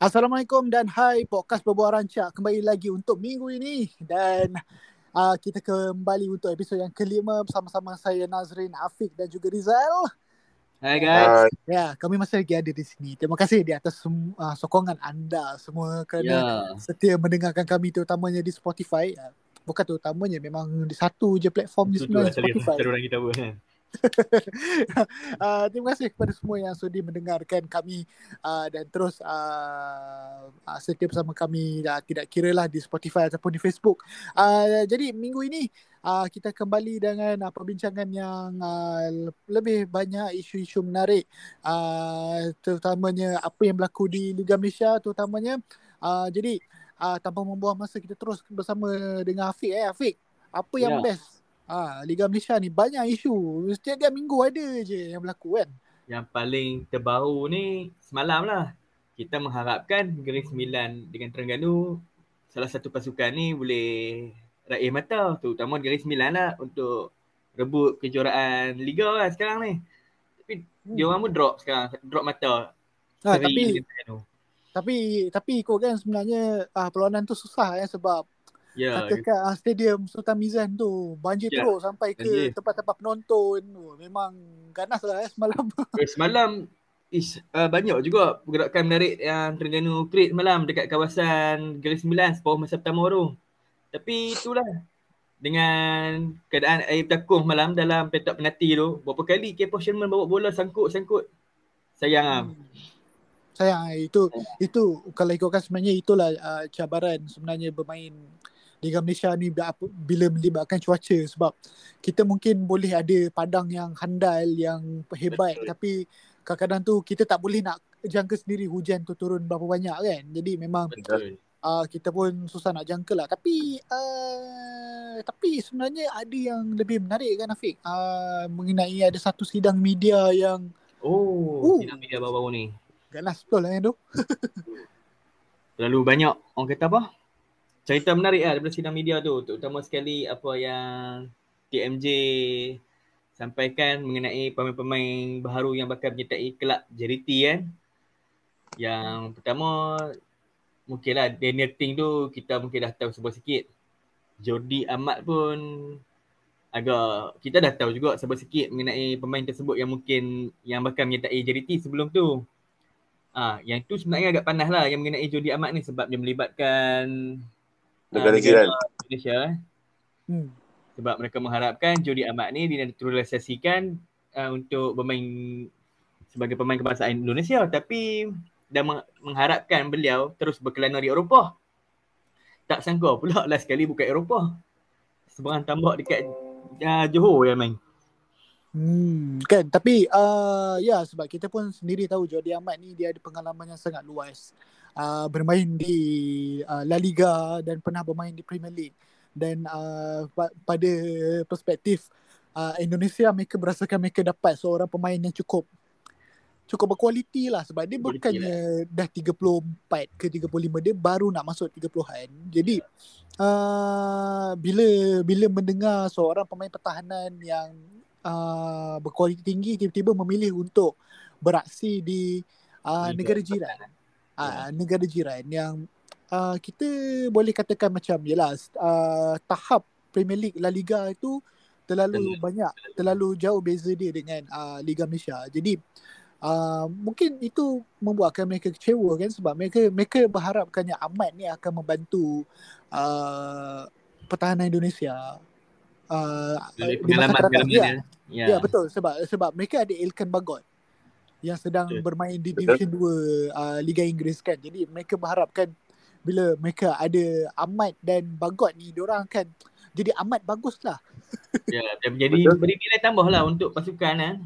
Assalamualaikum dan hai podcast Berbual Rancak kembali lagi untuk minggu ini dan uh, kita kembali untuk episod yang kelima bersama-sama saya Nazrin, Afiq dan juga Rizal. Hai guys. Ya, kami masih lagi ada di sini. Terima kasih di atas uh, sokongan anda semua kerana yeah. setia mendengarkan kami terutamanya di Spotify. Uh, bukan terutamanya memang di satu je platform di sebenarnya Spotify. Kita buat kan uh, terima kasih kepada semua yang sudi mendengarkan kami uh, dan terus uh, uh, setia bersama kami uh, tidak kira lah di Spotify ataupun di Facebook. Uh, jadi minggu ini uh, kita kembali dengan uh, perbincangan yang uh, lebih banyak isu-isu menarik uh, terutamanya apa yang berlaku di Liga Malaysia terutamanya. Uh, jadi uh, tanpa membuang masa kita terus bersama dengan Afiq eh Afiq. Apa yang yeah. best Ah, Liga Malaysia ni banyak isu. Setiap minggu ada je yang berlaku kan. Yang paling terbaru ni semalam lah. Kita mengharapkan Negeri Sembilan dengan Terengganu salah satu pasukan ni boleh raih mata. Terutama Negeri Sembilan lah untuk rebut kejuaraan Liga lah sekarang ni. Tapi hmm. dia orang pun drop sekarang. Drop mata. Ha, tapi, tapi tapi ikut kan sebenarnya uh, perlawanan tu susah ya sebab Ya. Katakan uh, stadium Sultan Mizan tu banjir ya. teruk sampai ke tempat-tempat penonton. Oh, memang ganas lah eh, semalam. Eh, semalam is uh, banyak juga pergerakan menarik yang Terengganu create semalam dekat kawasan Garis 9 separuh masa pertama tu. Tapi itulah dengan keadaan air bertakung malam dalam petak penalti tu berapa kali Kepo Sherman bawa bola sangkut-sangkut. Sayang ah. Hmm. Sayang itu itu kalau ikutkan sebenarnya itulah uh, cabaran sebenarnya bermain Liga Malaysia ni bila melibatkan cuaca. Sebab kita mungkin boleh ada padang yang handal yang hebat. Betul. tapi kadang-kadang tu kita tak boleh nak jangka sendiri hujan tu turun berapa banyak kan? Jadi memang uh, kita pun susah nak jangka lah. Tapi uh, tapi sebenarnya ada yang lebih menarik kan Afiq? Uh, mengenai ada satu sidang media yang oh uh, sidang media baru-baru ni. Ganas betul lah yang tu Lalu banyak orang kata apa cerita menarik lah daripada sidang media tu. Terutama sekali apa yang TMJ sampaikan mengenai pemain-pemain baru yang bakal menyertai kelab JDT kan? Yang pertama mungkinlah Daniel Ting tu kita mungkin dah tahu sebuah sikit. Jordi Ahmad pun agak kita dah tahu juga sebuah sikit mengenai pemain tersebut yang mungkin yang bakal menyertai JDT sebelum tu. Ah, yang tu sebenarnya agak panas lah yang mengenai Jordi Ahmad ni sebab dia melibatkan negara uh, jiran Malaysia eh. Hmm. Sebab mereka mengharapkan Jody Ahmad ni dinaturalisasikan uh, untuk bermain sebagai pemain kebangsaan Indonesia tapi dan mengharapkan beliau terus berkelana di Eropah. Tak sangka pula last sekali bukan Eropah. Seberang tambak dekat uh, Johor yang main. Hmm, kan tapi uh, ya sebab kita pun sendiri tahu Jody Ahmad ni dia ada pengalaman yang sangat luas uh, bermain di uh, La Liga dan pernah bermain di Premier League. Dan uh, pa- pada perspektif uh, Indonesia mereka berasakan mereka dapat seorang pemain yang cukup cukup berkualiti lah. Sebab dia bukannya lah. dah 34 ke 35 dia baru nak masuk 30-an jadi uh, bila bila mendengar seorang pemain pertahanan yang uh, berkualiti tinggi tiba-tiba memilih untuk beraksi di uh, negara jiran uh, negara jiran yang uh, kita boleh katakan macam jelas uh, tahap Premier League La Liga itu terlalu hmm. banyak terlalu jauh beza dia dengan uh, Liga Malaysia. Jadi uh, mungkin itu membuatkan mereka kecewa kan sebab mereka mereka berharapkannya Ahmad ni akan membantu uh, pertahanan Indonesia. Uh, di masa akan ya. ya. Ya betul sebab sebab mereka ada Ilkan Bagot yang sedang okay. bermain di Division 2 uh, Liga Inggeris kan. Jadi mereka berharapkan bila mereka ada Ahmad dan Bagot ni diorang akan jadi amat bagus lah. Ya, dia menjadi beri nilai tambah lah untuk pasukan kan.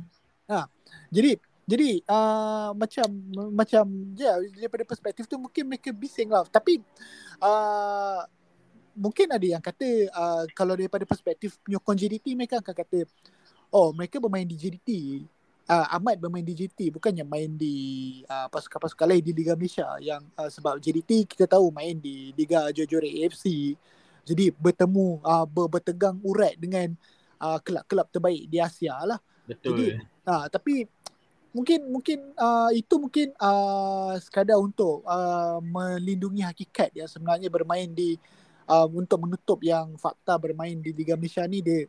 Ha. Jadi jadi uh, macam macam ya daripada perspektif tu mungkin mereka bising lah. Tapi uh, mungkin ada yang kata uh, kalau daripada perspektif penyokong JDT mereka akan kata oh mereka bermain di JDT uh, Ahmad bermain di JT bukannya main di uh, pasukan-pasukan lain di Liga Malaysia yang uh, sebab JDT kita tahu main di Liga Jojore AFC jadi bertemu uh, ber- bertegang urat dengan uh, kelab-kelab terbaik di Asia lah. Betul. Jadi uh, tapi mungkin mungkin uh, itu mungkin uh, sekadar untuk uh, melindungi hakikat yang sebenarnya bermain di uh, untuk menutup yang fakta bermain di Liga Malaysia ni dia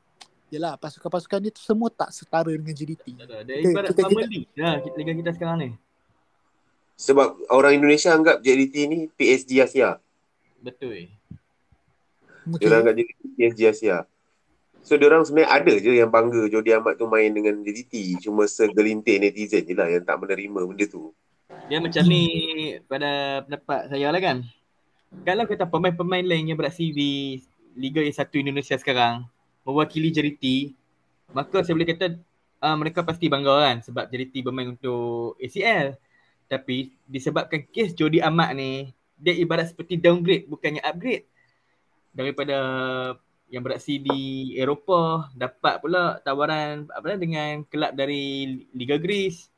Yelah pasukan-pasukan ni semua tak setara dengan JDT. Dia ibarat kita, family kita, lah Liga kita sekarang ni. Sebab orang Indonesia anggap JDT ni PSG Asia. Betul. Okay. Dia anggap JDT PSG Asia. So orang sebenarnya ada je yang bangga Jody Ahmad tu main dengan JDT. Cuma segelintir netizen je lah yang tak menerima benda tu. Dia macam ni pada pendapat saya lah kan. Kalau kita pemain-pemain lain yang beraksi di Liga yang 1 Indonesia sekarang mewakili JDT, maka saya boleh kata uh, mereka pasti bangga kan sebab JDT bermain untuk ACL. Tapi disebabkan kes Jody Ahmad ni, dia ibarat seperti downgrade bukannya upgrade. Daripada yang beraksi di Eropah dapat pula tawaran apa dengan kelab dari Liga Greece.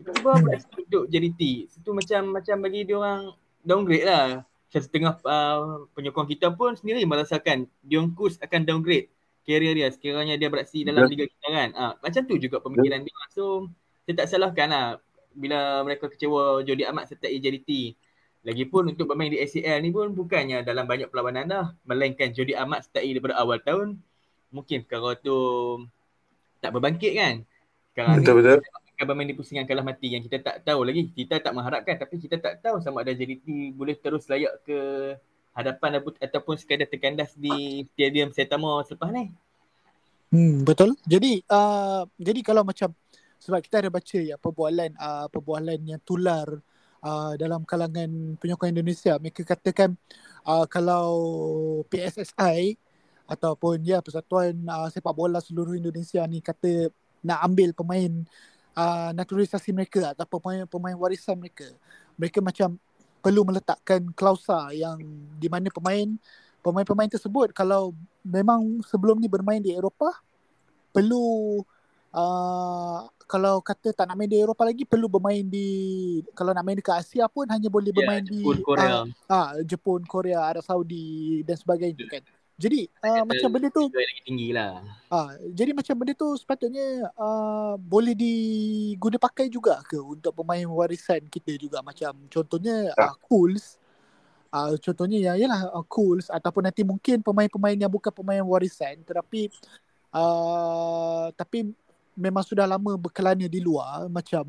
Tiba-tiba beraksi untuk JDT. Itu macam macam bagi dia orang downgrade lah. Macam setengah uh, penyokong kita pun sendiri merasakan Dion Kus akan downgrade career dia sekiranya dia beraksi dalam Liga kita kan. Uh, macam tu juga pemikiran dia. So saya tak salahkan lah bila mereka kecewa Jody Ahmad sertai JDT. Lagipun untuk bermain di ACL ni pun bukannya dalam banyak perlawanan dah. Melainkan Jody Ahmad start daripada awal tahun. Mungkin perkara tu tak berbangkit kan. Sekarang betul, ni betul. akan bermain di pusingan kalah mati yang kita tak tahu lagi. Kita tak mengharapkan tapi kita tak tahu sama ada JDT boleh terus layak ke hadapan ataupun sekadar terkandas di stadium Setamo selepas ni. Hmm, betul. Jadi uh, jadi kalau macam sebab kita ada baca ya perbualan uh, perbualan yang tular uh, dalam kalangan penyokong Indonesia mereka katakan uh, kalau PSSI ataupun ya Persatuan uh, Sepak Bola seluruh Indonesia ni kata nak ambil pemain uh, naturalisasi mereka atau pemain pemain warisan mereka mereka macam perlu meletakkan klausa yang di mana pemain pemain-pemain tersebut kalau memang sebelum ni bermain di Eropah perlu uh, kalau kata tak nak main di Eropah lagi perlu bermain di kalau nak main dekat Asia pun hanya boleh ya, bermain yeah, Jepun, di Korea. Uh, uh, Jepun, Korea, Arab Saudi dan sebagainya kan. Jadi uh, macam benda tu lagi tinggi lah. Uh, jadi macam benda tu sepatutnya uh, boleh diguna pakai juga ke untuk pemain warisan kita juga? Macam contohnya uh, Cools uh, contohnya ya ialah uh, Cools ataupun nanti mungkin pemain-pemain yang bukan pemain warisan tetapi uh, tapi memang sudah lama berkelana di luar macam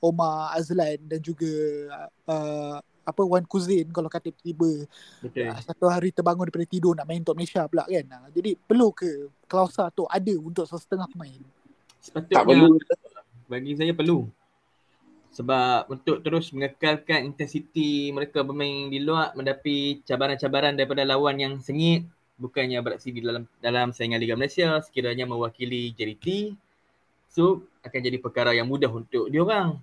Omar Azlan dan juga uh, apa Wan Kuzin kalau kata tiba uh, satu hari terbangun daripada tidur nak main untuk Malaysia pula kan. Uh, jadi perlu ke klausa tu ada untuk setengah pemain? Sepatutnya tak perlu. bagi saya perlu. Sebab untuk terus mengekalkan intensiti mereka bermain di luar mendapi cabaran-cabaran daripada lawan yang sengit bukannya beraksi di dalam dalam saingan Liga Malaysia sekiranya mewakili JDT So akan jadi perkara yang mudah untuk diorang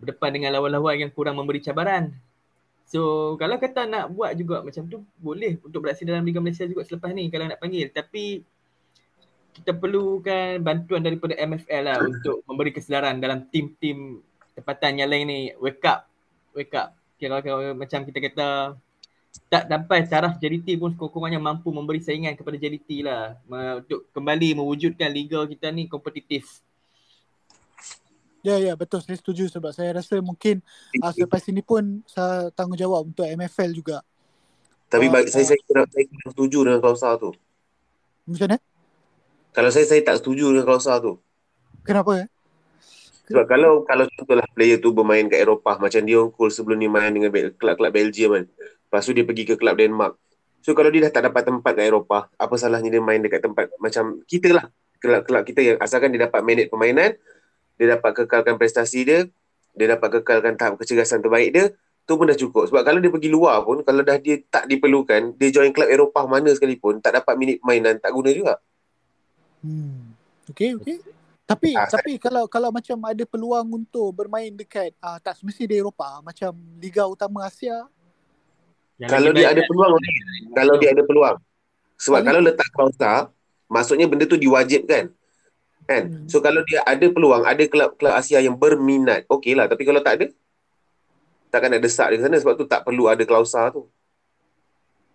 berdepan dengan lawan-lawan yang kurang memberi cabaran. So kalau kata nak buat juga macam tu boleh untuk beraksi dalam Liga Malaysia juga selepas ni kalau nak panggil. Tapi kita perlukan bantuan daripada MFL lah untuk memberi kesedaran dalam tim-tim tempatan yang lain ni. Wake up. Wake up. Kira-kira macam kita kata tak sampai taraf JDT pun sekurang-kurangnya mampu memberi saingan kepada JDT lah. Untuk kembali mewujudkan liga kita ni kompetitif. Ya ya betul saya setuju sebab saya rasa mungkin uh, selepas ini pun saya tanggungjawab untuk MFL juga. Tapi uh, bagi uh, saya saya saya tidak setuju dengan klausa tu. Macam mana? Kalau saya saya tak setuju dengan klausa tu. Kenapa ya? Sebab kalau kalau contohlah player tu bermain kat Eropah macam Dion Cole sebelum ni main dengan kelab-kelab Belgium kan. Lepas tu dia pergi ke kelab Denmark. So kalau dia dah tak dapat tempat kat Eropah, apa salahnya dia main dekat tempat macam kita lah. Kelab-kelab kita yang asalkan dia dapat minit permainan, dia dapat kekalkan prestasi dia, dia dapat kekalkan tahap kecergasan terbaik dia, tu pun dah cukup. Sebab kalau dia pergi luar pun, kalau dah dia tak diperlukan, dia join klub Eropah mana sekalipun, tak dapat minit mainan, tak guna juga. Hmm. Okay, okay. Tapi ha, tapi saya... kalau kalau macam ada peluang untuk bermain dekat uh, tak semesti di Eropah, macam Liga Utama Asia. kalau dia ada peluang, kalau dia ada peluang. Sebab kalau letak klausa, maksudnya benda tu diwajibkan kan hmm. so kalau dia ada peluang ada kelab-kelab Asia yang berminat okey lah tapi kalau tak ada takkan nak desak di sana sebab tu tak perlu ada klausa tu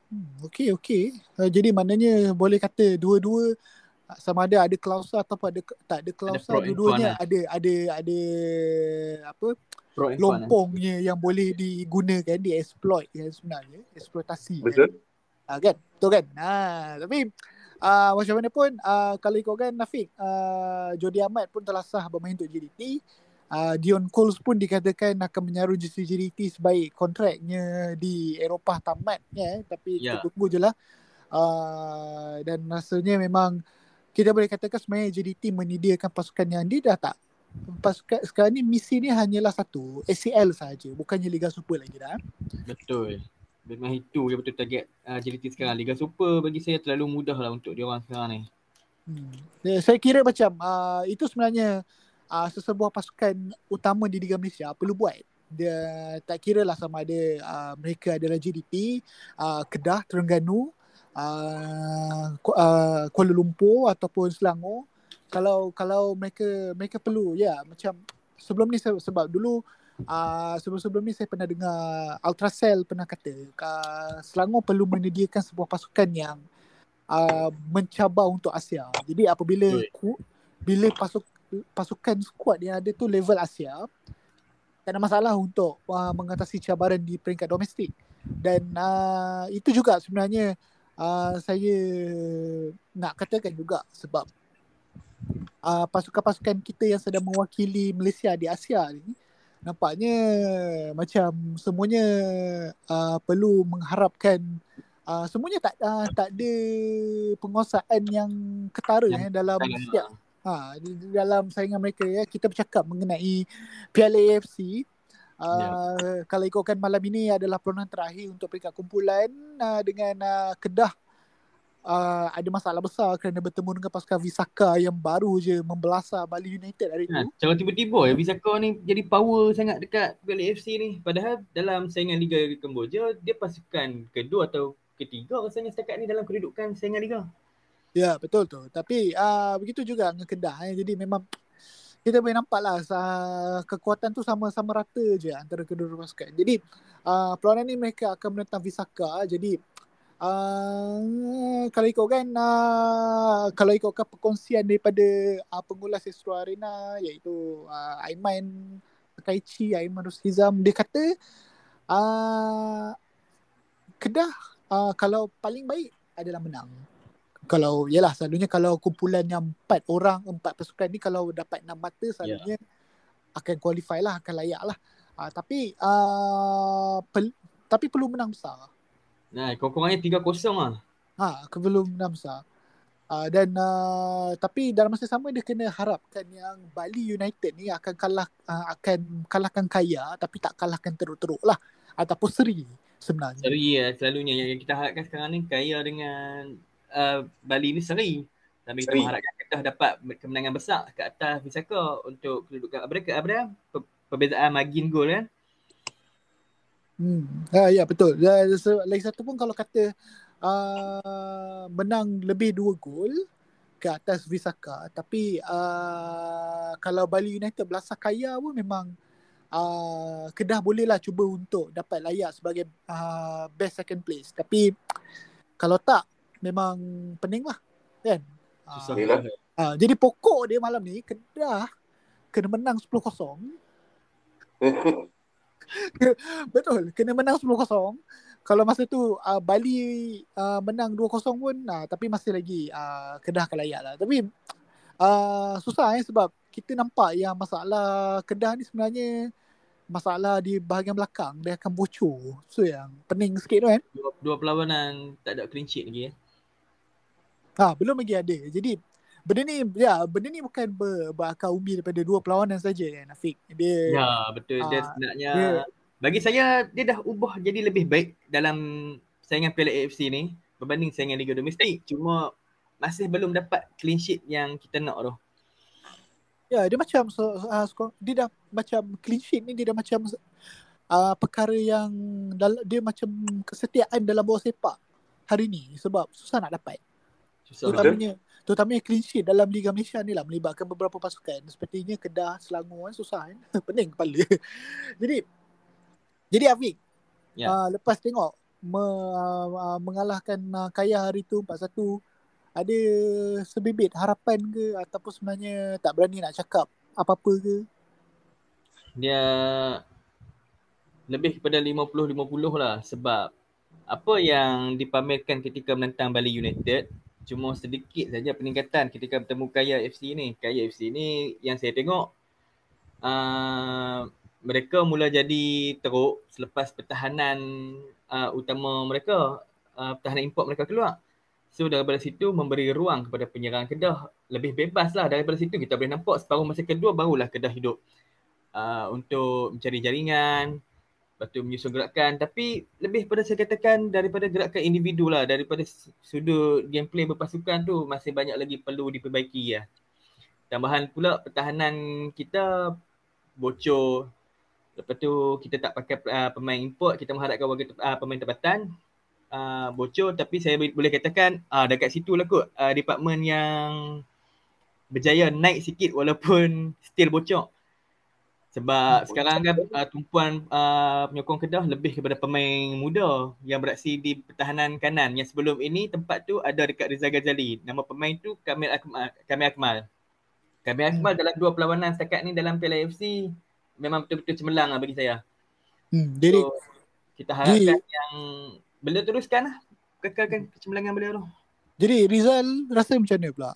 hmm. okey okey uh, jadi maknanya boleh kata dua-dua sama ada ada klausa atau ada tak ada klausa and dua-duanya con, ada ada ada apa Pro and con, eh. lompongnya yang boleh digunakan di exploit kan sebenarnya eksploitasi kan. Betul. Ah, kan? Betul kan? Ha, tapi uh, macam mana pun uh, kalau ikutkan Nafiq, uh, Jody Ahmad pun telah sah bermain untuk JDT. Uh, Dion Coles pun dikatakan akan menyaru jersey JDT sebaik kontraknya di Eropah tamat ya. Tapi kita tunggu je lah. Uh, dan rasanya memang kita boleh katakan sebenarnya JDT menyediakan pasukan yang dia dah tak pasukan sekarang ni misi ni hanyalah satu ACL saja bukannya Liga Super lagi dah Betul. Memang itu je betul target uh, JDT sekarang. Liga Super bagi saya terlalu mudah lah untuk dia orang sekarang ni. Hmm. Ya, saya kira macam uh, itu sebenarnya uh, sesebuah pasukan utama di Liga Malaysia perlu buat. Dia tak kira lah sama ada uh, mereka adalah JDT, uh, Kedah, Terengganu, uh, uh, Kuala Lumpur ataupun Selangor. Kalau kalau mereka mereka perlu ya macam sebelum ni se- sebab dulu uh, sebelum-sebelum ni saya pernah dengar Ultracell pernah kata uh, Selangor perlu menyediakan sebuah pasukan yang uh, mencabar untuk Asia. Jadi apabila ku, bila pasuk pasukan skuad yang ada tu level Asia, tak ada masalah untuk uh, mengatasi cabaran di peringkat domestik. Dan uh, itu juga sebenarnya uh, saya nak katakan juga sebab uh, pasukan-pasukan kita yang sedang mewakili Malaysia di Asia ni nampaknya macam semuanya uh, perlu mengharapkan uh, semuanya tak uh, tak ada penguasaan yang ketara Yang eh, dalam setiap ha dalam saingan mereka ya. Kita bercakap mengenai Piala AFC Uh, Ya. Kalau ikutkan malam ini adalah perlawanan terakhir untuk peringkat kumpulan uh, dengan uh, Kedah uh, ada masalah besar kerana bertemu dengan pasukan Visaka yang baru je membelasah Bali United hari Ha, itu. cara tiba-tiba ya Visaka ni jadi power sangat dekat Piala AFC ni. Padahal dalam saingan Liga Kemboja dia pasukan kedua atau ketiga rasanya setakat ni dalam kedudukan saingan Liga. Ya betul tu. Tapi uh, begitu juga dengan Kedah eh. Jadi memang kita boleh nampak lah uh, kekuatan tu sama-sama rata je antara kedua-dua pasukan. Jadi uh, perlawanan ni mereka akan menentang Visaka. Jadi uh, kalau ikutkan uh, kalau ikutkan perkongsian daripada uh, pengulas Astro Arena iaitu uh, Aiman Takaichi, Aiman Rushizam dia kata uh, Kedah uh, kalau paling baik adalah menang. Kalau yalah selalunya kalau kumpulan yang empat orang empat pasukan ni kalau dapat enam mata selalunya akan qualify lah akan layak lah. Uh, tapi uh, pel- tapi perlu menang besar Nah, kurang-kurangnya 3-0 lah. ha perlu menang besar uh, dan uh, tapi dalam masa sama dia kena harapkan yang Bali United ni akan kalah uh, akan kalahkan kaya tapi tak kalahkan teruk-teruk lah ataupun seri sebenarnya Seri ya selalunya yang kita harapkan sekarang ni kaya dengan uh, Bali ni seri. Tapi kita mengharapkan Kedah dapat kemenangan besar ke atas Visaka untuk kedudukan apa dia, apa dia? Per- Perbezaan margin gol kan. Hmm. Ya, ya betul. Dan se- lagi satu pun kalau kata uh, menang lebih dua gol ke atas Visaka tapi uh, kalau Bali United belasah kaya pun memang uh, Kedah boleh lah cuba untuk dapat layak sebagai uh, best second place tapi kalau tak memang pening lah kan Susah. uh, uh, jadi pokok dia malam ni Kedah kena menang 10-0 Betul, kena menang 10-0. Kalau masa tu uh, Bali uh, menang 2-0 pun uh, tapi masih lagi uh, Kedah akan layak lah. Tapi uh, susah eh sebab kita nampak yang masalah Kedah ni sebenarnya masalah di bahagian belakang dia akan bocor. So yang pening sikit tu kan. Dua, dua perlawanan tak ada clean sheet lagi ya. Ha, belum lagi ada. Jadi benda ni ya benda ni bukan ber, berakar umi daripada dua perlawanan saja kan Afiq. Dia Ya, betul. Dia Ah, sebenarnya dia- bagi saya dia dah ubah jadi lebih baik dalam saingan Piala AFC ni berbanding saingan Liga Domestik. Cuma masih belum dapat clean sheet yang kita nak tu. Ya, dia macam so, uh, dia dah macam clean sheet ni dia dah macam uh, perkara yang dal- dia macam kesetiaan dalam bola sepak hari ni sebab susah nak dapat. Susah. Betul. Terutamanya clean sheet dalam Liga Malaysia ni lah melibatkan beberapa pasukan sepertinya Kedah, Selangor kan susah kan. Pening kepala. Jadi jadi Afiq, Ya. uh, lepas tengok me, uh, mengalahkan uh, Kaya hari tu 4-1 ada sebibit harapan ke ataupun sebenarnya tak berani nak cakap apa-apa ke? Dia lebih kepada 50-50 lah sebab apa yang dipamerkan ketika menentang Bali United cuma sedikit saja peningkatan ketika bertemu Kaya FC ni. Kaya FC ni yang saya tengok uh, mereka mula jadi teruk selepas pertahanan uh, utama mereka, uh, pertahanan import mereka keluar. So daripada situ memberi ruang kepada penyerang Kedah lebih bebas lah daripada situ kita boleh nampak separuh masa kedua barulah Kedah hidup uh, untuk mencari jaringan lepas tu menyusun gerakan. Tapi lebih pada saya katakan daripada gerakan individu lah. Daripada sudut gameplay berpasukan tu masih banyak lagi perlu diperbaiki ya. Tambahan pula pertahanan kita bocor. Lepas tu kita tak pakai uh, pemain import. Kita mengharapkan warga uh, pemain tempatan uh, bocor. Tapi saya boleh katakan uh, dekat situ lah kot uh, department yang berjaya naik sikit walaupun still bocor. Sebab hmm, sekarang kan uh, tumpuan uh, penyokong Kedah lebih kepada pemain muda yang beraksi di pertahanan kanan. Yang sebelum ini tempat tu ada dekat Rizal Ghazali. Nama pemain tu Kamil Akmal. Kamil Akmal, Kamil Akmal hmm. dalam dua perlawanan setakat ni dalam Piala FC memang betul-betul cemerlang lah bagi saya. Hmm, so, kita harapkan di... yang beliau teruskan lah. Kekalkan kecemerlangan beliau tu. Jadi Rizal rasa macam mana pula?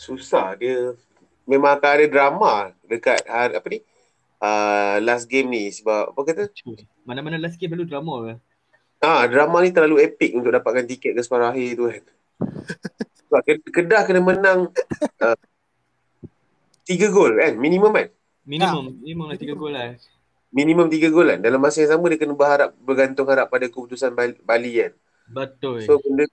Susah dia. Memang akan ada drama dekat hari, apa ni? Uh, last game ni sebab apa kata? Mana-mana last game perlu drama ke? Ah, drama ni terlalu epic untuk dapatkan tiket ke separuh akhir tu kan. sebab Kedah kena menang uh, tiga gol kan? Minimum kan? Minimum. Ha. Minimum lah tiga gol lah. Minimum tiga gol kan? Dalam masa yang sama dia kena berharap, bergantung harap pada keputusan Bali kan? Betul. So benda,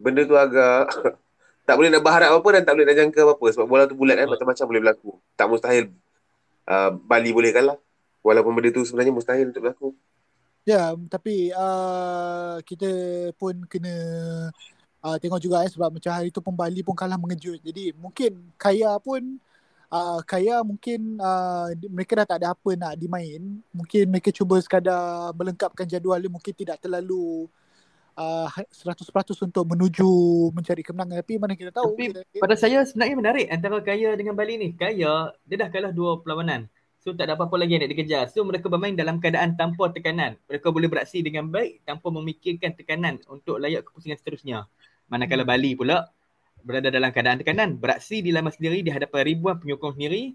benda tu agak tak boleh nak berharap apa dan tak boleh nak jangka apa-apa sebab bola tu bulat kan macam-macam boleh berlaku. Tak mustahil uh, Bali boleh kalah. Walaupun benda tu sebenarnya mustahil untuk berlaku. Ya, tapi uh, kita pun kena uh, tengok juga eh, sebab macam hari tu pun Bali pun kalah mengejut. Jadi mungkin Kaya pun uh, Kaya mungkin uh, mereka dah tak ada apa nak dimain. Mungkin mereka cuba sekadar melengkapkan jadual dia mungkin tidak terlalu uh, 100% untuk menuju mencari kemenangan. Tapi mana kita tahu tapi kita, pada saya sebenarnya menarik antara Kaya dengan Bali ni. Kaya dia dah kalah dua perlawanan. So tak ada apa-apa lagi yang nak dikejar. So mereka bermain dalam keadaan tanpa tekanan. Mereka boleh beraksi dengan baik tanpa memikirkan tekanan untuk layak kepusingan seterusnya. Manakala hmm. Bali pula berada dalam keadaan tekanan beraksi di laman sendiri di hadapan ribuan penyokong sendiri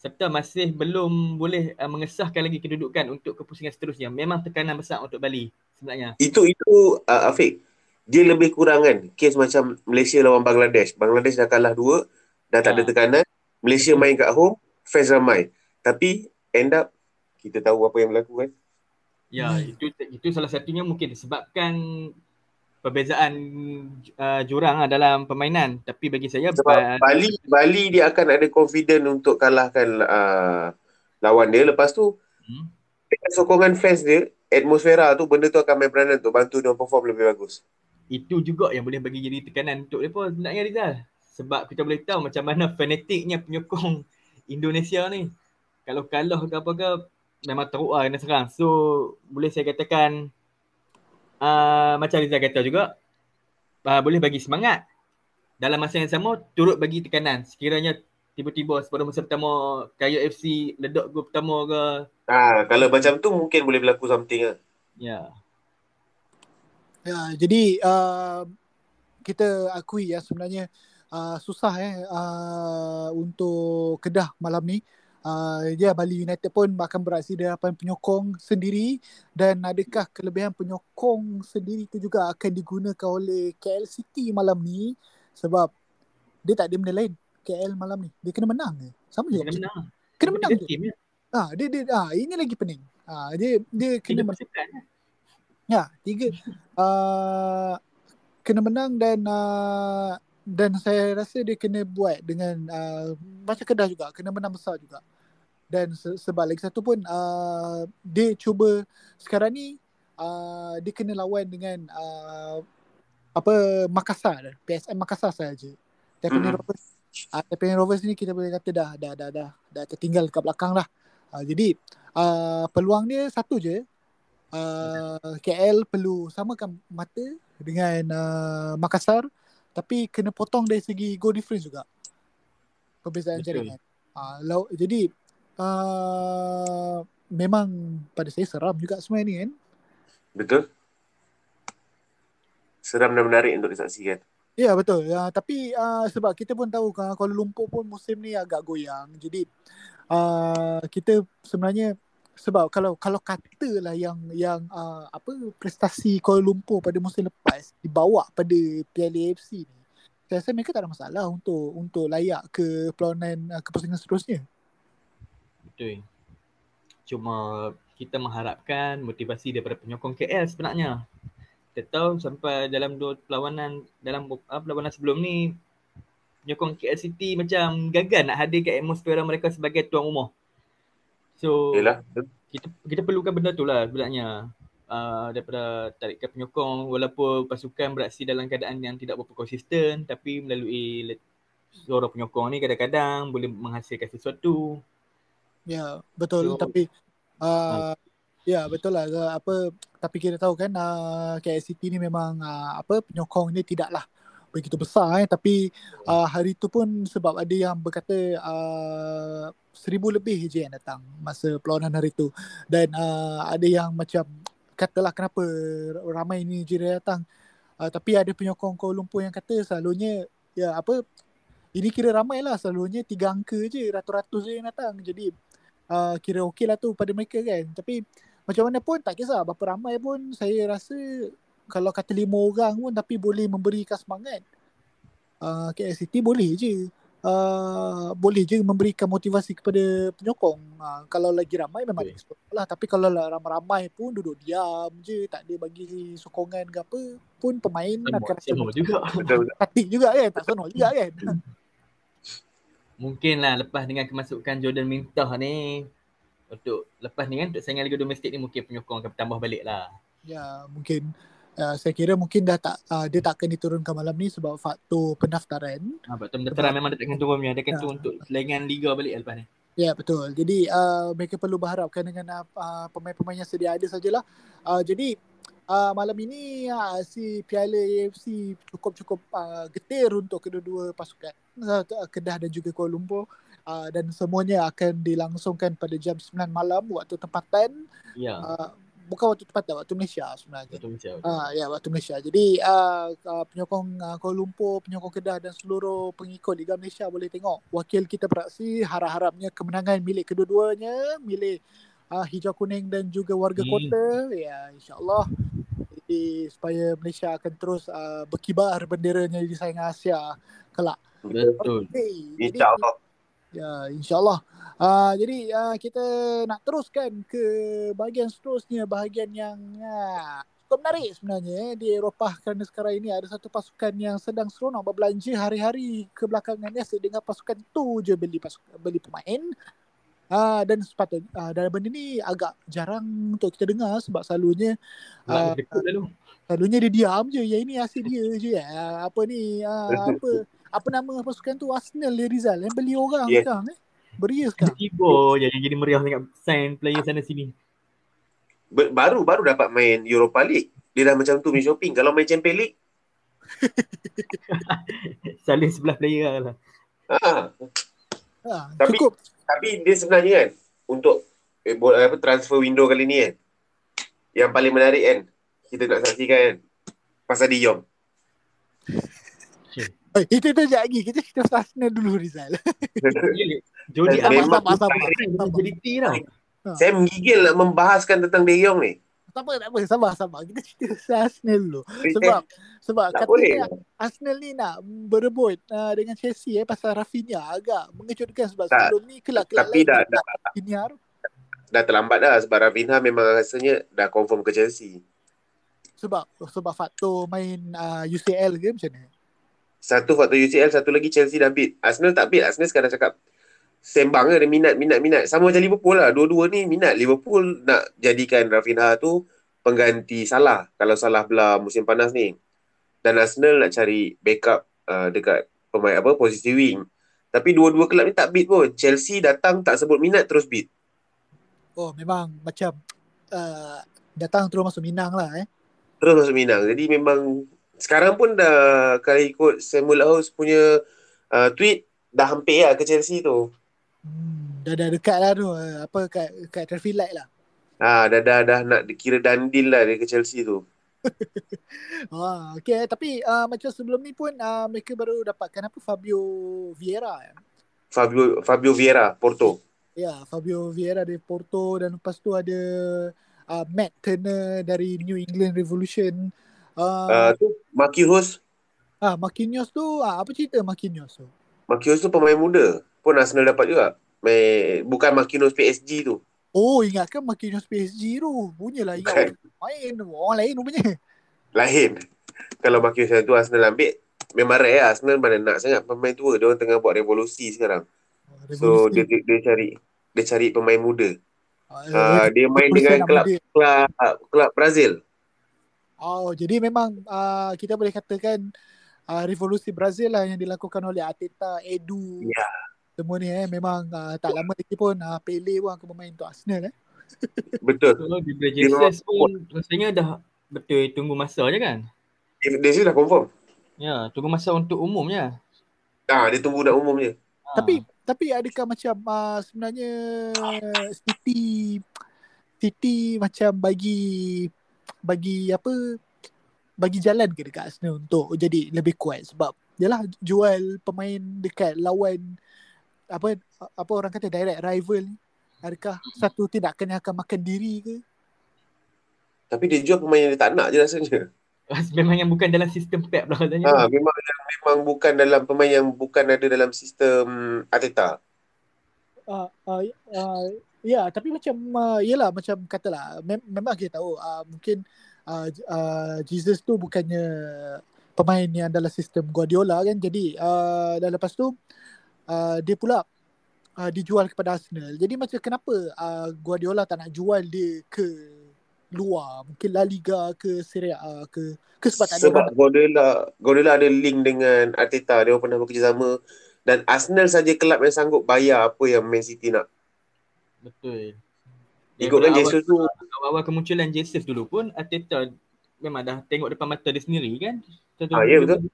serta masih belum boleh uh, mengesahkan lagi kedudukan untuk kepusingan seterusnya. Memang tekanan besar untuk Bali sebenarnya. Itu itu uh, Afiq. Dia lebih kurang kan kes macam Malaysia lawan Bangladesh. Bangladesh dah kalah dua, dah tak ha. ada tekanan. Malaysia main kat home, fans ramai. Tapi end up kita tahu apa yang berlaku kan. Ya, hmm. itu itu salah satunya mungkin disebabkan perbezaan uh, jurang lah dalam permainan tapi bagi saya sebab Bali Bali dia akan ada confident untuk kalahkan uh, lawan dia lepas tu hmm. sokongan fans dia atmosfera tu benda tu akan main peranan untuk bantu dia perform lebih bagus. Itu juga yang boleh bagi jadi tekanan untuk mereka. Sebenarnya Rizal? Sebab kita boleh tahu macam mana fanatiknya penyokong Indonesia ni. Kalau kalah ke apa ke memang teruk lah kena serang. So boleh saya katakan uh, macam Rizal kata juga uh, boleh bagi semangat. Dalam masa yang sama turut bagi tekanan. Sekiranya tiba-tiba pada masa pertama Kaya FC ledok gol pertama ke ah kalau macam tu mungkin boleh berlaku something lah. Ya. Ya jadi uh, kita akui ya sebenarnya uh, susah eh uh, untuk Kedah malam ni. Uh, ya Bali United pun akan beraksi di hadapan penyokong sendiri dan adakah kelebihan penyokong sendiri itu juga akan digunakan oleh KL City malam ni? Sebab dia tak ada benda lain KL malam ni. Dia kena menang ke sama juga kena menang. Kena menang je. ya? Ah dia dia ah ini lagi pening. Ah dia dia kena menang ya? tiga. Uh, kena menang dan uh, dan saya rasa dia kena buat dengan uh, macam Kedah juga kena menang besar juga. Dan se- sebab lagi satu pun uh, dia cuba sekarang ni uh, dia kena lawan dengan uh, apa Makassar. PSM Makassar saja Taipei mm-hmm. Rovers. Uh, Taipei Rovers ni kita boleh kata dah dah dah dah, dah tertinggal kat belakang lah uh, jadi uh, peluang dia satu je uh, KL perlu samakan mata dengan uh, Makassar tapi kena potong dari segi goal difference juga. Perbezaan Betul. jaringan. Uh, law, jadi uh, memang pada saya seram juga semua ni kan. Betul? Seram dan menarik untuk disaksikan. Ya betul. Ya, tapi uh, sebab kita pun tahu kan Kuala Lumpur pun musim ni agak goyang. Jadi uh, kita sebenarnya sebab kalau kalau katalah yang yang uh, apa prestasi Kuala Lumpur pada musim lepas dibawa pada Piala AFC ni. Saya rasa mereka tak ada masalah untuk untuk layak ke perlawanan uh, kepusingan seterusnya. Betul. Cuma kita mengharapkan motivasi daripada penyokong KL sebenarnya. Kita tahu sampai dalam dua perlawanan dalam uh, perlawanan sebelum ni penyokong KL City macam gagal nak hadirkan atmosfera mereka sebagai tuan rumah. So Yelah. kita kita perlukan benda tu lah sebenarnya. Uh, daripada tarikan penyokong walaupun pasukan beraksi dalam keadaan yang tidak berapa konsisten tapi melalui suara penyokong ni kadang-kadang boleh menghasilkan sesuatu. Ya, betul So- tapi uh, ya betul lah uh, apa tapi kita tahu kan uh, KLCT ni memang uh, apa penyokong ni tidaklah begitu besar eh. Tapi uh, hari tu pun sebab ada yang berkata uh, seribu lebih je yang datang masa perlawanan hari tu. Dan uh, ada yang macam katalah kenapa ramai ni je datang. Uh, tapi ada penyokong Kuala Lumpur yang kata selalunya ya apa ini kira ramai lah. Selalunya tiga angka je ratus-ratus je yang datang. Jadi uh, kira okey lah tu pada mereka kan. Tapi macam mana pun tak kisah. Berapa ramai pun saya rasa kalau kata lima orang pun tapi boleh memberikan semangat. Uh, KLCT boleh je. Uh, boleh je memberikan motivasi kepada penyokong. Uh, kalau lagi ramai memang explode lah tapi kalau lah ramai-ramai pun duduk diam je tak ada bagi sokongan ke apa pun pemain akan Semua, rasa juga. Hati juga kan tak sonol juga kan. Mungkin lah lepas dengan kemasukan Jordan Mintah ni untuk lepas ni kan untuk saingan Liga Domestik ni mungkin penyokong akan bertambah balik lah. Ya, mungkin uh, saya kira mungkin dah tak uh, dia tak akan diturunkan malam ni sebab faktor pendaftaran. Ha, betul pendaftaran memang dia takkan turun punya. Dia akan Ya. turun untuk selengan Liga balik lepas ni. Ya, betul. Jadi uh, mereka perlu berharapkan dengan uh, pemain-pemain yang sedia ada sajalah. Uh, jadi uh, malam ini uh, si Piala AFC cukup-cukup uh, getir untuk kedua-dua pasukan uh, Kedah dan juga Kuala Lumpur. Uh, dan semuanya akan dilangsungkan pada jam 9 malam waktu tempatan. Ya. Uh, bukan waktu tempatan, waktu Malaysia sebenarnya. Betul Malaysia. Ah ya waktu Malaysia. Jadi uh, uh, penyokong uh, Kuala Lumpur, penyokong Kedah dan seluruh pengikut Liga Malaysia boleh tengok wakil kita beraksi harap-harapnya kemenangan milik kedua-duanya, milik uh, hijau kuning dan juga warga Hmm. kota. Ya insya-Allah. Jadi supaya Malaysia akan terus uh, berkibar benderanya di saingan Asia kelak. Betul. Okay, InsyaAllah. Ya, insyaAllah. Uh, jadi uh, kita nak teruskan ke bahagian seterusnya, bahagian yang uh, cukup menarik sebenarnya eh, di Eropah kerana sekarang ini ada satu pasukan yang sedang seronok berbelanja hari-hari kebelakangan ni asyik dengan pasukan tu je beli pasukan, beli pemain. Uh, dan sepatutnya uh, dan benda ni agak jarang untuk kita dengar sebab selalunya lalu. selalunya dia diam je yang ini asyik dia je uh, apa ni uh, apa apa nama pasukan tu Arsenal dia Rizal yang beli orang Yes. sekarang eh beria sekarang Tiba yang jadi meriah sangat sign player sana sini. Baru baru dapat main Europa League. Dia dah macam tu main shopping. Kalau main Champions League, Salin sebelah player lah. ha, Ha, Tapi- cukup. tapi dia sebenarnya kan untuk eh, apa transfer window kali ni kan. Yang paling menarik kan kita nak saksikan kan pasal De Eh, itu tu sekejap lagi. Kita cerita pasal Arsenal dulu Rizal. Jody Dan Amat memang sabar, sabar, sabar. jadi T tau. Saya menggigil membahaskan tentang De Jong ni. Tak apa, tak apa. Sabar, sabar. Kita cerita pasal Arsenal dulu. Eh, Sebab sebab tak boleh. katanya Arsenal ni nak berebut uh, dengan Chelsea eh pasal Rafinha agak mengejutkan sebab Tak. sebelum ni kelak-kelak Tapi dah, tak dah, Rafinha dah terlambat dah sebab Rafinha memang rasanya dah confirm ke Chelsea. sebab sebab faktor main uh, UCL ke macam mana? Satu faktor UCL, satu lagi Chelsea dah beat. Arsenal tak beat. Arsenal sekarang cakap sembang dia minat, minat, minat. Sama macam Liverpool lah. Dua-dua ni minat. Liverpool nak jadikan Rafinha tu pengganti Salah. Kalau Salah belah musim panas ni. Dan Arsenal nak cari backup uh, dekat pemain apa posisi wing. Tapi dua-dua kelab ni tak beat pun. Chelsea datang tak sebut minat terus beat. Oh memang macam uh, datang terus masuk minang lah eh. Terus masuk minang. Jadi memang sekarang pun dah kalau ikut Samuel House punya uh, tweet dah hampir lah ke Chelsea tu. Hmm, dah dah dekat lah tu. eh, Apa kat kat traffic light lah. Ha, dah, dah, dah nak kira dandil lah dia ke Chelsea tu. Ah, okay, tapi uh, macam sebelum ni pun uh, mereka baru dapatkan apa Fabio Vieira. eh. Fabio Fabio Vieira, Porto. Ya, Fabio Vieira dari Porto dan lepas tu ada uh, Matt Turner dari New England Revolution. Uh, Uh, tu Marquinhos. ah Marquinhos tu ah, apa cerita Marquinhos tu? Marquinhos tu pemain muda. Pun Arsenal dapat juga. Main, bukan Marquinhos PSG tu. Oh, ingatkan Marquinhos PSG tu. Punyalah ingat main orang lain rupanya. Lain. Kalau Marquinhos tu Arsenal ambil, memang rare lah. Arsenal mana nak sangat pemain tua. Dia orang tengah buat revolusi sekarang. So, dia, dia, dia cari dia cari pemain muda. Uh, dia main dengan kelab kelab, kelab Brazil. Oh, jadi memang uh, kita boleh katakan uh, revolusi Brazil lah yang dilakukan oleh Arteta, Edu. Ya. Semua ni eh memang uh, tak lama lagi pun uh, Pele pun akan bermain untuk Arsenal eh. Betul. Kalau di Jesus pun rasanya dah betul tunggu masa je kan? Dia, dia sudah confirm. Ya, tunggu masa untuk umumnya. Ah, dia tunggu nak umum je. Ha. Tapi tapi adakah macam uh, sebenarnya City City macam bagi bagi apa bagi jalan ke dekat Arsenal untuk jadi lebih kuat sebab yalah jual pemain dekat lawan apa apa orang kata direct rival ni adakah satu tindakan yang akan makan diri ke Tapi dia jual pemain yang dia tak nak je rasanya. memang yang bukan dalam sistem Pep lah katanya. Ha, memang memang bukan dalam pemain yang bukan ada dalam sistem Arteta. uh, uh, uh, ya tapi macam uh, yalah macam katalah mem- memang kita tahu uh, mungkin uh, uh, Jesus tu bukannya pemain yang dalam sistem Guardiola kan jadi uh, dan lepas tu uh, dia pula uh, dijual kepada Arsenal jadi macam kenapa uh, Guardiola tak nak jual dia ke luar mungkin La Liga ke Serie A ke ke sebab tak ada Sebab Guardiola Guardiola ada link dengan Arteta. Dia pernah bekerjasama. Dan Arsenal saja kelab yang sanggup bayar apa yang Man City nak. Betul. Ikutkan Jesus tu awal-awal kemunculan Jesus dulu pun Arteta memang dah tengok depan mata dia sendiri kan. Satu Ah, ya, betul.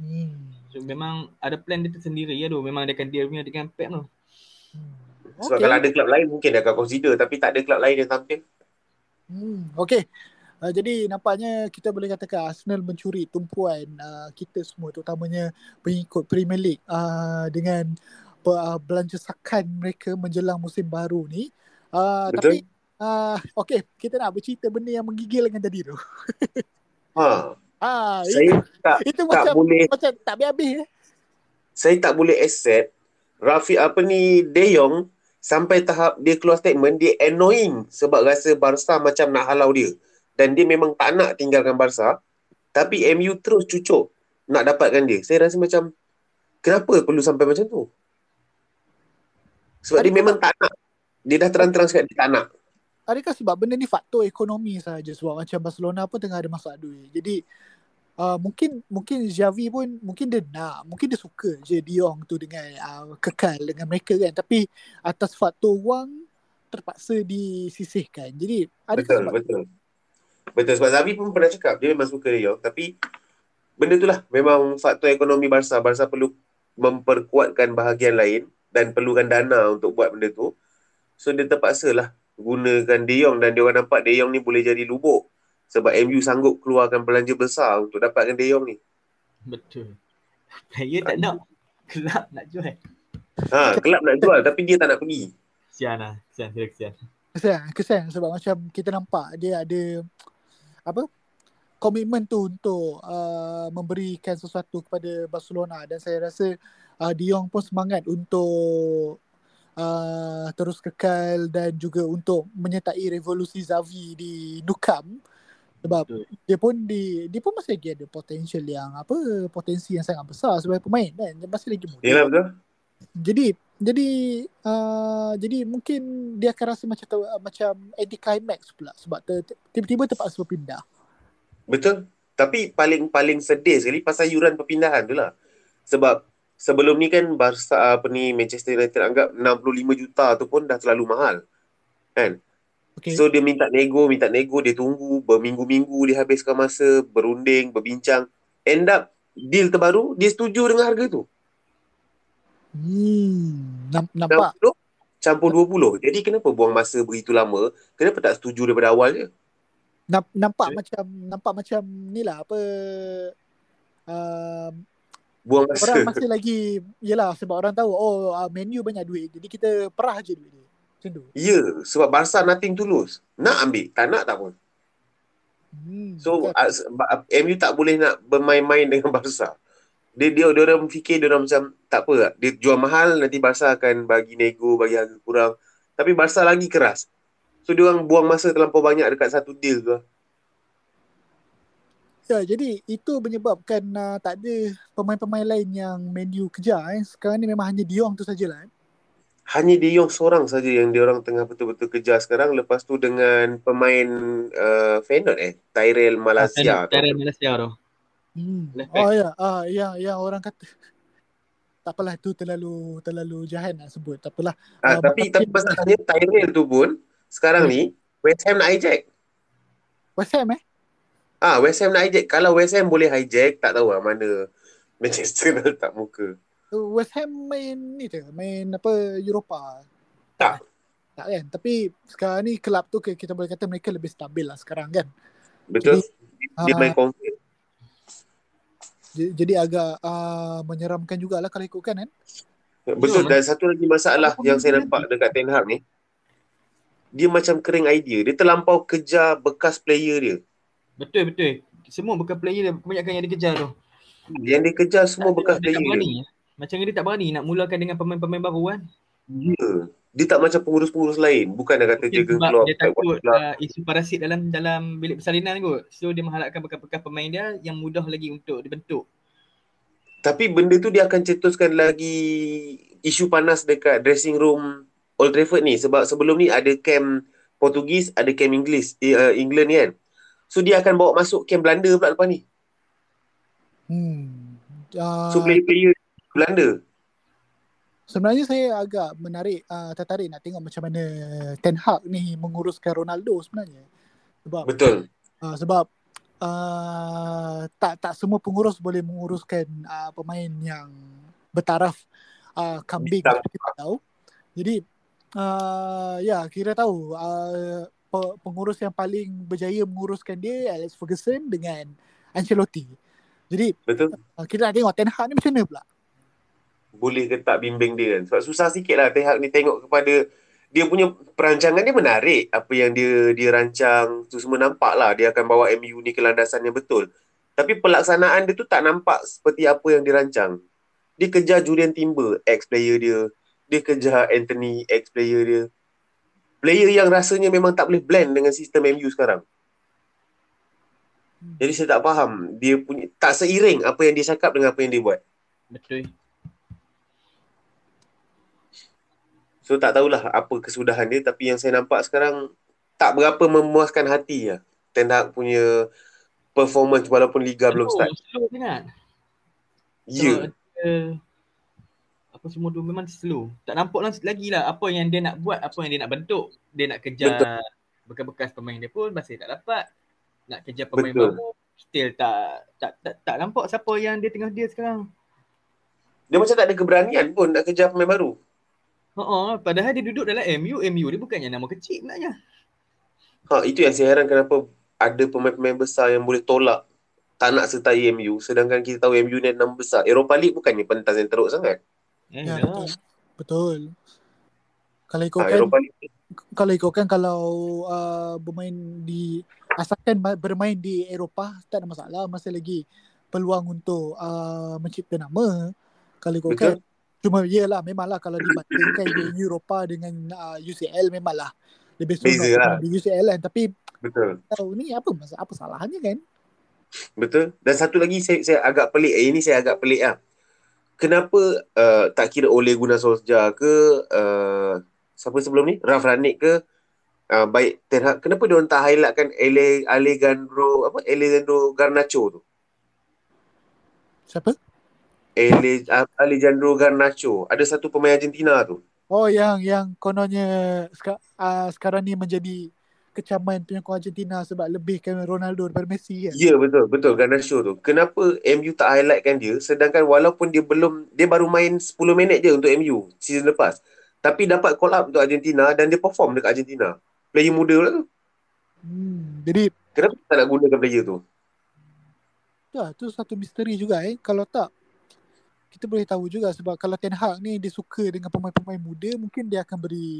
hmm. So, memang ada plan dia tersendiri ya tu. Memang dia akan deal punya dengan Pep tu. Hmm. Sebab kalau ada kelab lain mungkin dia akan consider tapi tak ada kelab lain yang tampil. Hmm, okay. Uh, jadi nampaknya kita boleh katakan Arsenal mencuri tumpuan uh, kita semua terutamanya pengikut Premier League uh, dengan belanja sakan mereka menjelang musim baru ni. Uh, Betul. tapi uh, okay, kita nak bercerita benda yang menggigilkan tadi tu. Ha, Ah, saya itu, tak itu tak macam boleh macam tak habis-habis eh. saya tak boleh accept Rafi apa ni De Jong sampai tahap dia keluar statement dia annoying sebab rasa Barca macam nak halau dia dan dia memang tak nak tinggalkan Barca tapi MU terus cucuk nak dapatkan dia. Saya rasa macam kenapa perlu sampai macam tu? Sebab Adakah dia memang tak nak. Dia dah terang-terang cakap dia tak nak. Adakah sebab benda ni faktor ekonomi saja sebab macam Barcelona pun tengah ada masalah duit. Jadi uh, mungkin mungkin Xavi pun mungkin dia nak, mungkin dia suka je De Jong tu dengan uh, kekal dengan mereka kan. Tapi atas faktor wang terpaksa disisihkan. Jadi adakah Betul, sebab betul. Betul sebab Zavi pun pernah cakap dia memang suka dia tapi benda tu lah memang faktor ekonomi Barca. Barca perlu memperkuatkan bahagian lain dan perlukan dana untuk buat benda tu. So dia terpaksa lah gunakan De Jong dan dia orang nampak De Jong ni boleh jadi lubuk sebab MU sanggup keluarkan belanja besar untuk dapatkan De Jong ni. Betul. Player tak nak. Kelab nak jual. Ha, kelab nak jual tapi dia tak nak pergi. Kesian lah. Kesian. Kira kesian. Kesian, kesian sebab macam kita nampak dia ada apa komitmen tu untuk uh, memberikan sesuatu kepada Barcelona dan saya rasa uh, De Jong pun semangat untuk uh, terus kekal dan juga untuk menyertai revolusi Xavi di Nou Camp sebab Betul. dia pun di dia pun masih lagi ada potential yang apa potensi yang sangat besar sebagai pemain kan dia masih lagi muda Yalah betul. jadi jadi uh, jadi mungkin dia akan rasa macam ter, macam anti climax pula sebab ter, tiba-tiba terpaksa berpindah. Betul. Tapi paling-paling sedih sekali pasal yuran perpindahan tu lah. Sebab sebelum ni kan Barca apa ni Manchester United anggap 65 juta tu pun dah terlalu mahal. Kan? Okay. So dia minta nego, minta nego, dia tunggu berminggu-minggu dia habiskan masa berunding, berbincang. end up deal terbaru dia setuju dengan harga tu. Hmm, nam- nampak. 60 campur 20. Jadi kenapa buang masa begitu lama? Kenapa tak setuju daripada awal je? Namp- nampak Okay. macam nampak macam ni lah apa uh, Buang masa. orang masih lagi yelah sebab orang tahu oh uh, menu banyak duit jadi kita perah je duit dia. Macam tu. Ya, sebab Barca nothing to lose. Nak ambil, tak nak tak pun. Hmm, So uh, sebab MU tak boleh nak bermain-main dengan Barca. Dia dia dia orang fikir dia orang macam tak apa, dia jual mahal nanti Barca akan bagi nego, bagi harga kurang. Tapi Barca lagi keras. So dia orang buang masa terlampau banyak dekat satu deal tu. Ya, jadi itu menyebabkan uh, tak ada pemain-pemain lain yang menu kejar eh. Sekarang ni memang hanya Diong tu sajalah eh. Hanya De Jong seorang saja yang dia orang tengah betul-betul kejar sekarang lepas tu dengan pemain uh, Feyenoord eh Tyrell Malaysia tu. Cara Malaysia tu. Hmm. Oh ya, ah yang yang orang kata tak apalah tu terlalu terlalu jahat nak sebut. Tak apalah. Ah, Ah, tapi tapi- masalahnya Tyrell tu pun sekarang ni West Ham nak hijack. West Ham eh. Ah West Ham nak hijack. Kalau West Ham boleh hijack tak tahu lah mana Manchester nak letak muka. West Ham main ni je, main apa Europa. Tak. Tak kan. Tapi sekarang ni kelab tu kita boleh kata mereka lebih stabil lah sekarang kan. Betul? dia ah, main confident. Jadi, jadi agak uh, menyeramkan jugalah kalau ikutkan kan. Betul. Betul, Dan satu lagi masalah Apa yang saya nampak dekat Ten Hag ni. Dia macam kering idea. Dia terlampau kejar bekas player dia. Betul betul. Semua bukan player kebanyakan yang dikejar tu. Yang dia kejar semua bekas dia tak player dia. berani. Macam dia tak berani nak mulakan dengan pemain-pemain baru kan. Ya. Dia tak macam pengurus-pengurus lain. Bukan dia kata sebab Klopp. dia takut uh, isu parasit dalam dalam bilik persalinan kot. So dia mengharapkan bekas-bekas pemain dia yang mudah lagi untuk dibentuk. Tapi benda tu dia akan cetuskan lagi isu panas dekat dressing room Old Trafford ni. Sebab sebelum ni ada camp Portugis, ada camp Inggeris, eh, uh, England ni kan. So dia akan bawa masuk camp Belanda pula lepas ni. Hmm. Uh, So player-player Belanda. sebenarnya saya agak menarik uh, tertarik nak tengok macam mana Ten Hag ni menguruskan Ronaldo sebenarnya. Sebab Betul. uh, sebab uh, tak tak semua pengurus boleh menguruskan uh, pemain yang bertaraf uh, kambing kita tahu. Jadi uh, ya kira tahu uh, pengurus yang paling berjaya menguruskan dia Alex Ferguson dengan Ancelotti. Jadi Betul. uh, kita nak tengok Ten Hag ni macam mana pula. Boleh ke tak bimbing dia kan. Sebab susah sikit lah Ten Hag ni tengok kepada dia punya perancangan dia menarik. Apa yang dia dia rancang tu semua nampak lah. Dia akan bawa MU ni ke landasan yang betul. Tapi pelaksanaan dia tu tak nampak seperti apa yang dirancang. Dia kejar Julian Timber, ex-player dia. Dia kejar Anthony, ex-player dia. Player yang rasanya memang tak boleh blend dengan sistem MU sekarang. Jadi saya tak faham. Dia punya tak seiring apa yang dia cakap dengan apa yang dia buat. Betul. So tak tahulah apa kesudahan dia tapi yang saya nampak sekarang tak berapa memuaskan hati lah. Ten Hag punya performance walaupun liga belum Slow, start. Slow sangat. Ya. Sebab dia, apa semua tu memang slow. Tak nampak lagi lah apa yang dia nak buat, apa yang dia nak bentuk. Dia nak kejar bekas-bekas pemain dia pun masih tak dapat. Nak kejar pemain Betul. baru, still tak, tak tak tak nampak siapa yang dia tengah dia sekarang. Dia macam tak ada keberanian pun nak kejar pemain baru. Ha padahal dia duduk dalam MU, MU dia bukannya nama kecil sebenarnya. Ha, itu yang saya heran kenapa ada pemain-pemain besar yang boleh tolak tak nak sertai MU sedangkan kita tahu MU ni nama besar. Eropah League bukannya pentas yang teruk sangat. Eh, Ya, betul. Betul. Kalau ikutkan kalau ikutkan kalau uh, bermain di asalkan ma- bermain di Eropah tak ada masalah masih lagi peluang untuk uh, mencipta nama. Kalau ikutkan cuma iyalah memanglah kalau dibandingkan di Eropah dengan uh, UCL memanglah lebih seronok lah. di UCL kan tapi betul. tahu ni apa masa apa salahnya kan? Betul. Dan satu lagi saya, saya agak pelik. Eh, ini saya agak pelik lah. Kenapa uh, tak kira Ole Gunnar Solskjaer ke uh, siapa sebelum ni? Ralf Rangnick ke uh, baik Ten Hag. Kenapa dia orang tak highlightkan Ale, Alejandro apa Alejandro Garnacho tu? Siapa? Ale, uh, Alejandro Garnacho. Ada satu pemain Argentina tu. Oh yang yang kononnya uh, sekarang ni menjadi kecaman penyokong Argentina sebab lebihkan Ronaldo daripada Messi kan. Ya betul betul Garnacho tu. Kenapa MU tak highlightkan dia sedangkan walaupun dia belum dia baru main 10 minit je untuk MU season lepas. Tapi dapat call up untuk Argentina dan dia perform dekat Argentina. Player muda pula tu. Hmm, jadi Kenapa tak nak gunakan player tu? ya, tu satu misteri juga eh. Kalau tak kita boleh tahu juga sebab kalau Ten Hag ni dia suka dengan pemain-pemain muda mungkin dia akan beri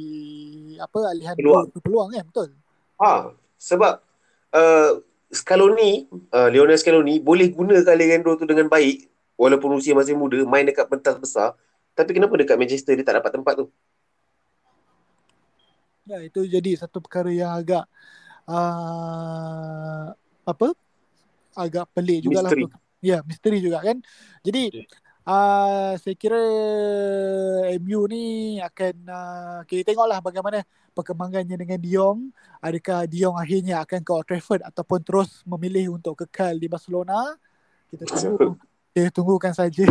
apa alihan peluang, peluang kan betul. Ha, sebab uh, Scaloni, uh, Lionel Scaloni boleh gunakan Alejandro tu dengan baik walaupun usia masih muda, main dekat pentas besar. Tapi kenapa dekat Manchester dia tak dapat tempat tu? Ya itu jadi satu perkara yang agak uh, apa? Agak pelik jugalah Misteri. tu. Ya, misteri juga kan. Jadi Betul. Uh, saya kira MU ni akan uh, kita tengoklah bagaimana perkembangannya dengan Diong. Adakah Diong akhirnya akan ke Old Trafford ataupun terus memilih untuk kekal di Barcelona? Kita tunggu. Kita tunggukan saja.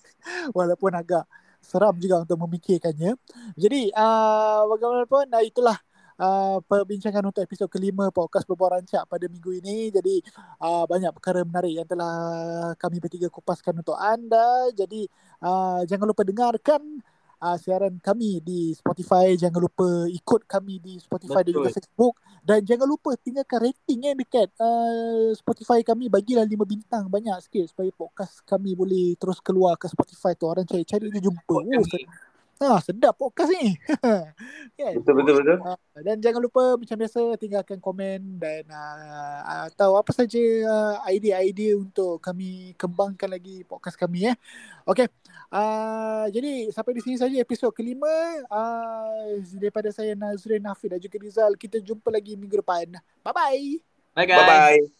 Walaupun agak seram juga untuk memikirkannya. Jadi uh, bagaimanapun uh, itulah uh, perbincangan untuk episod kelima podcast Berbual Rancak pada minggu ini. Jadi uh, banyak perkara menarik yang telah kami bertiga kupaskan untuk anda. Jadi uh, jangan lupa dengarkan uh, siaran kami di Spotify. Jangan lupa ikut kami di Spotify dan juga Betul. Facebook. Dan jangan lupa tinggalkan rating eh dekat uh, Spotify kami. Bagilah 5 bintang banyak sikit supaya podcast kami boleh terus keluar ke Spotify tu. Orang cari-cari dia jumpa. Oh. Ha, sedap podcast ni. kan? Betul betul betul. Uh, dan jangan lupa macam biasa tinggalkan komen dan uh, atau apa saja uh, idea-idea untuk kami kembangkan lagi podcast kami ya. Okey. Uh, jadi sampai di sini saja episod kelima uh, daripada saya Nazrin Hafid dan juga Rizal. Kita jumpa lagi minggu depan. Bye bye. Bye guys. Bye bye.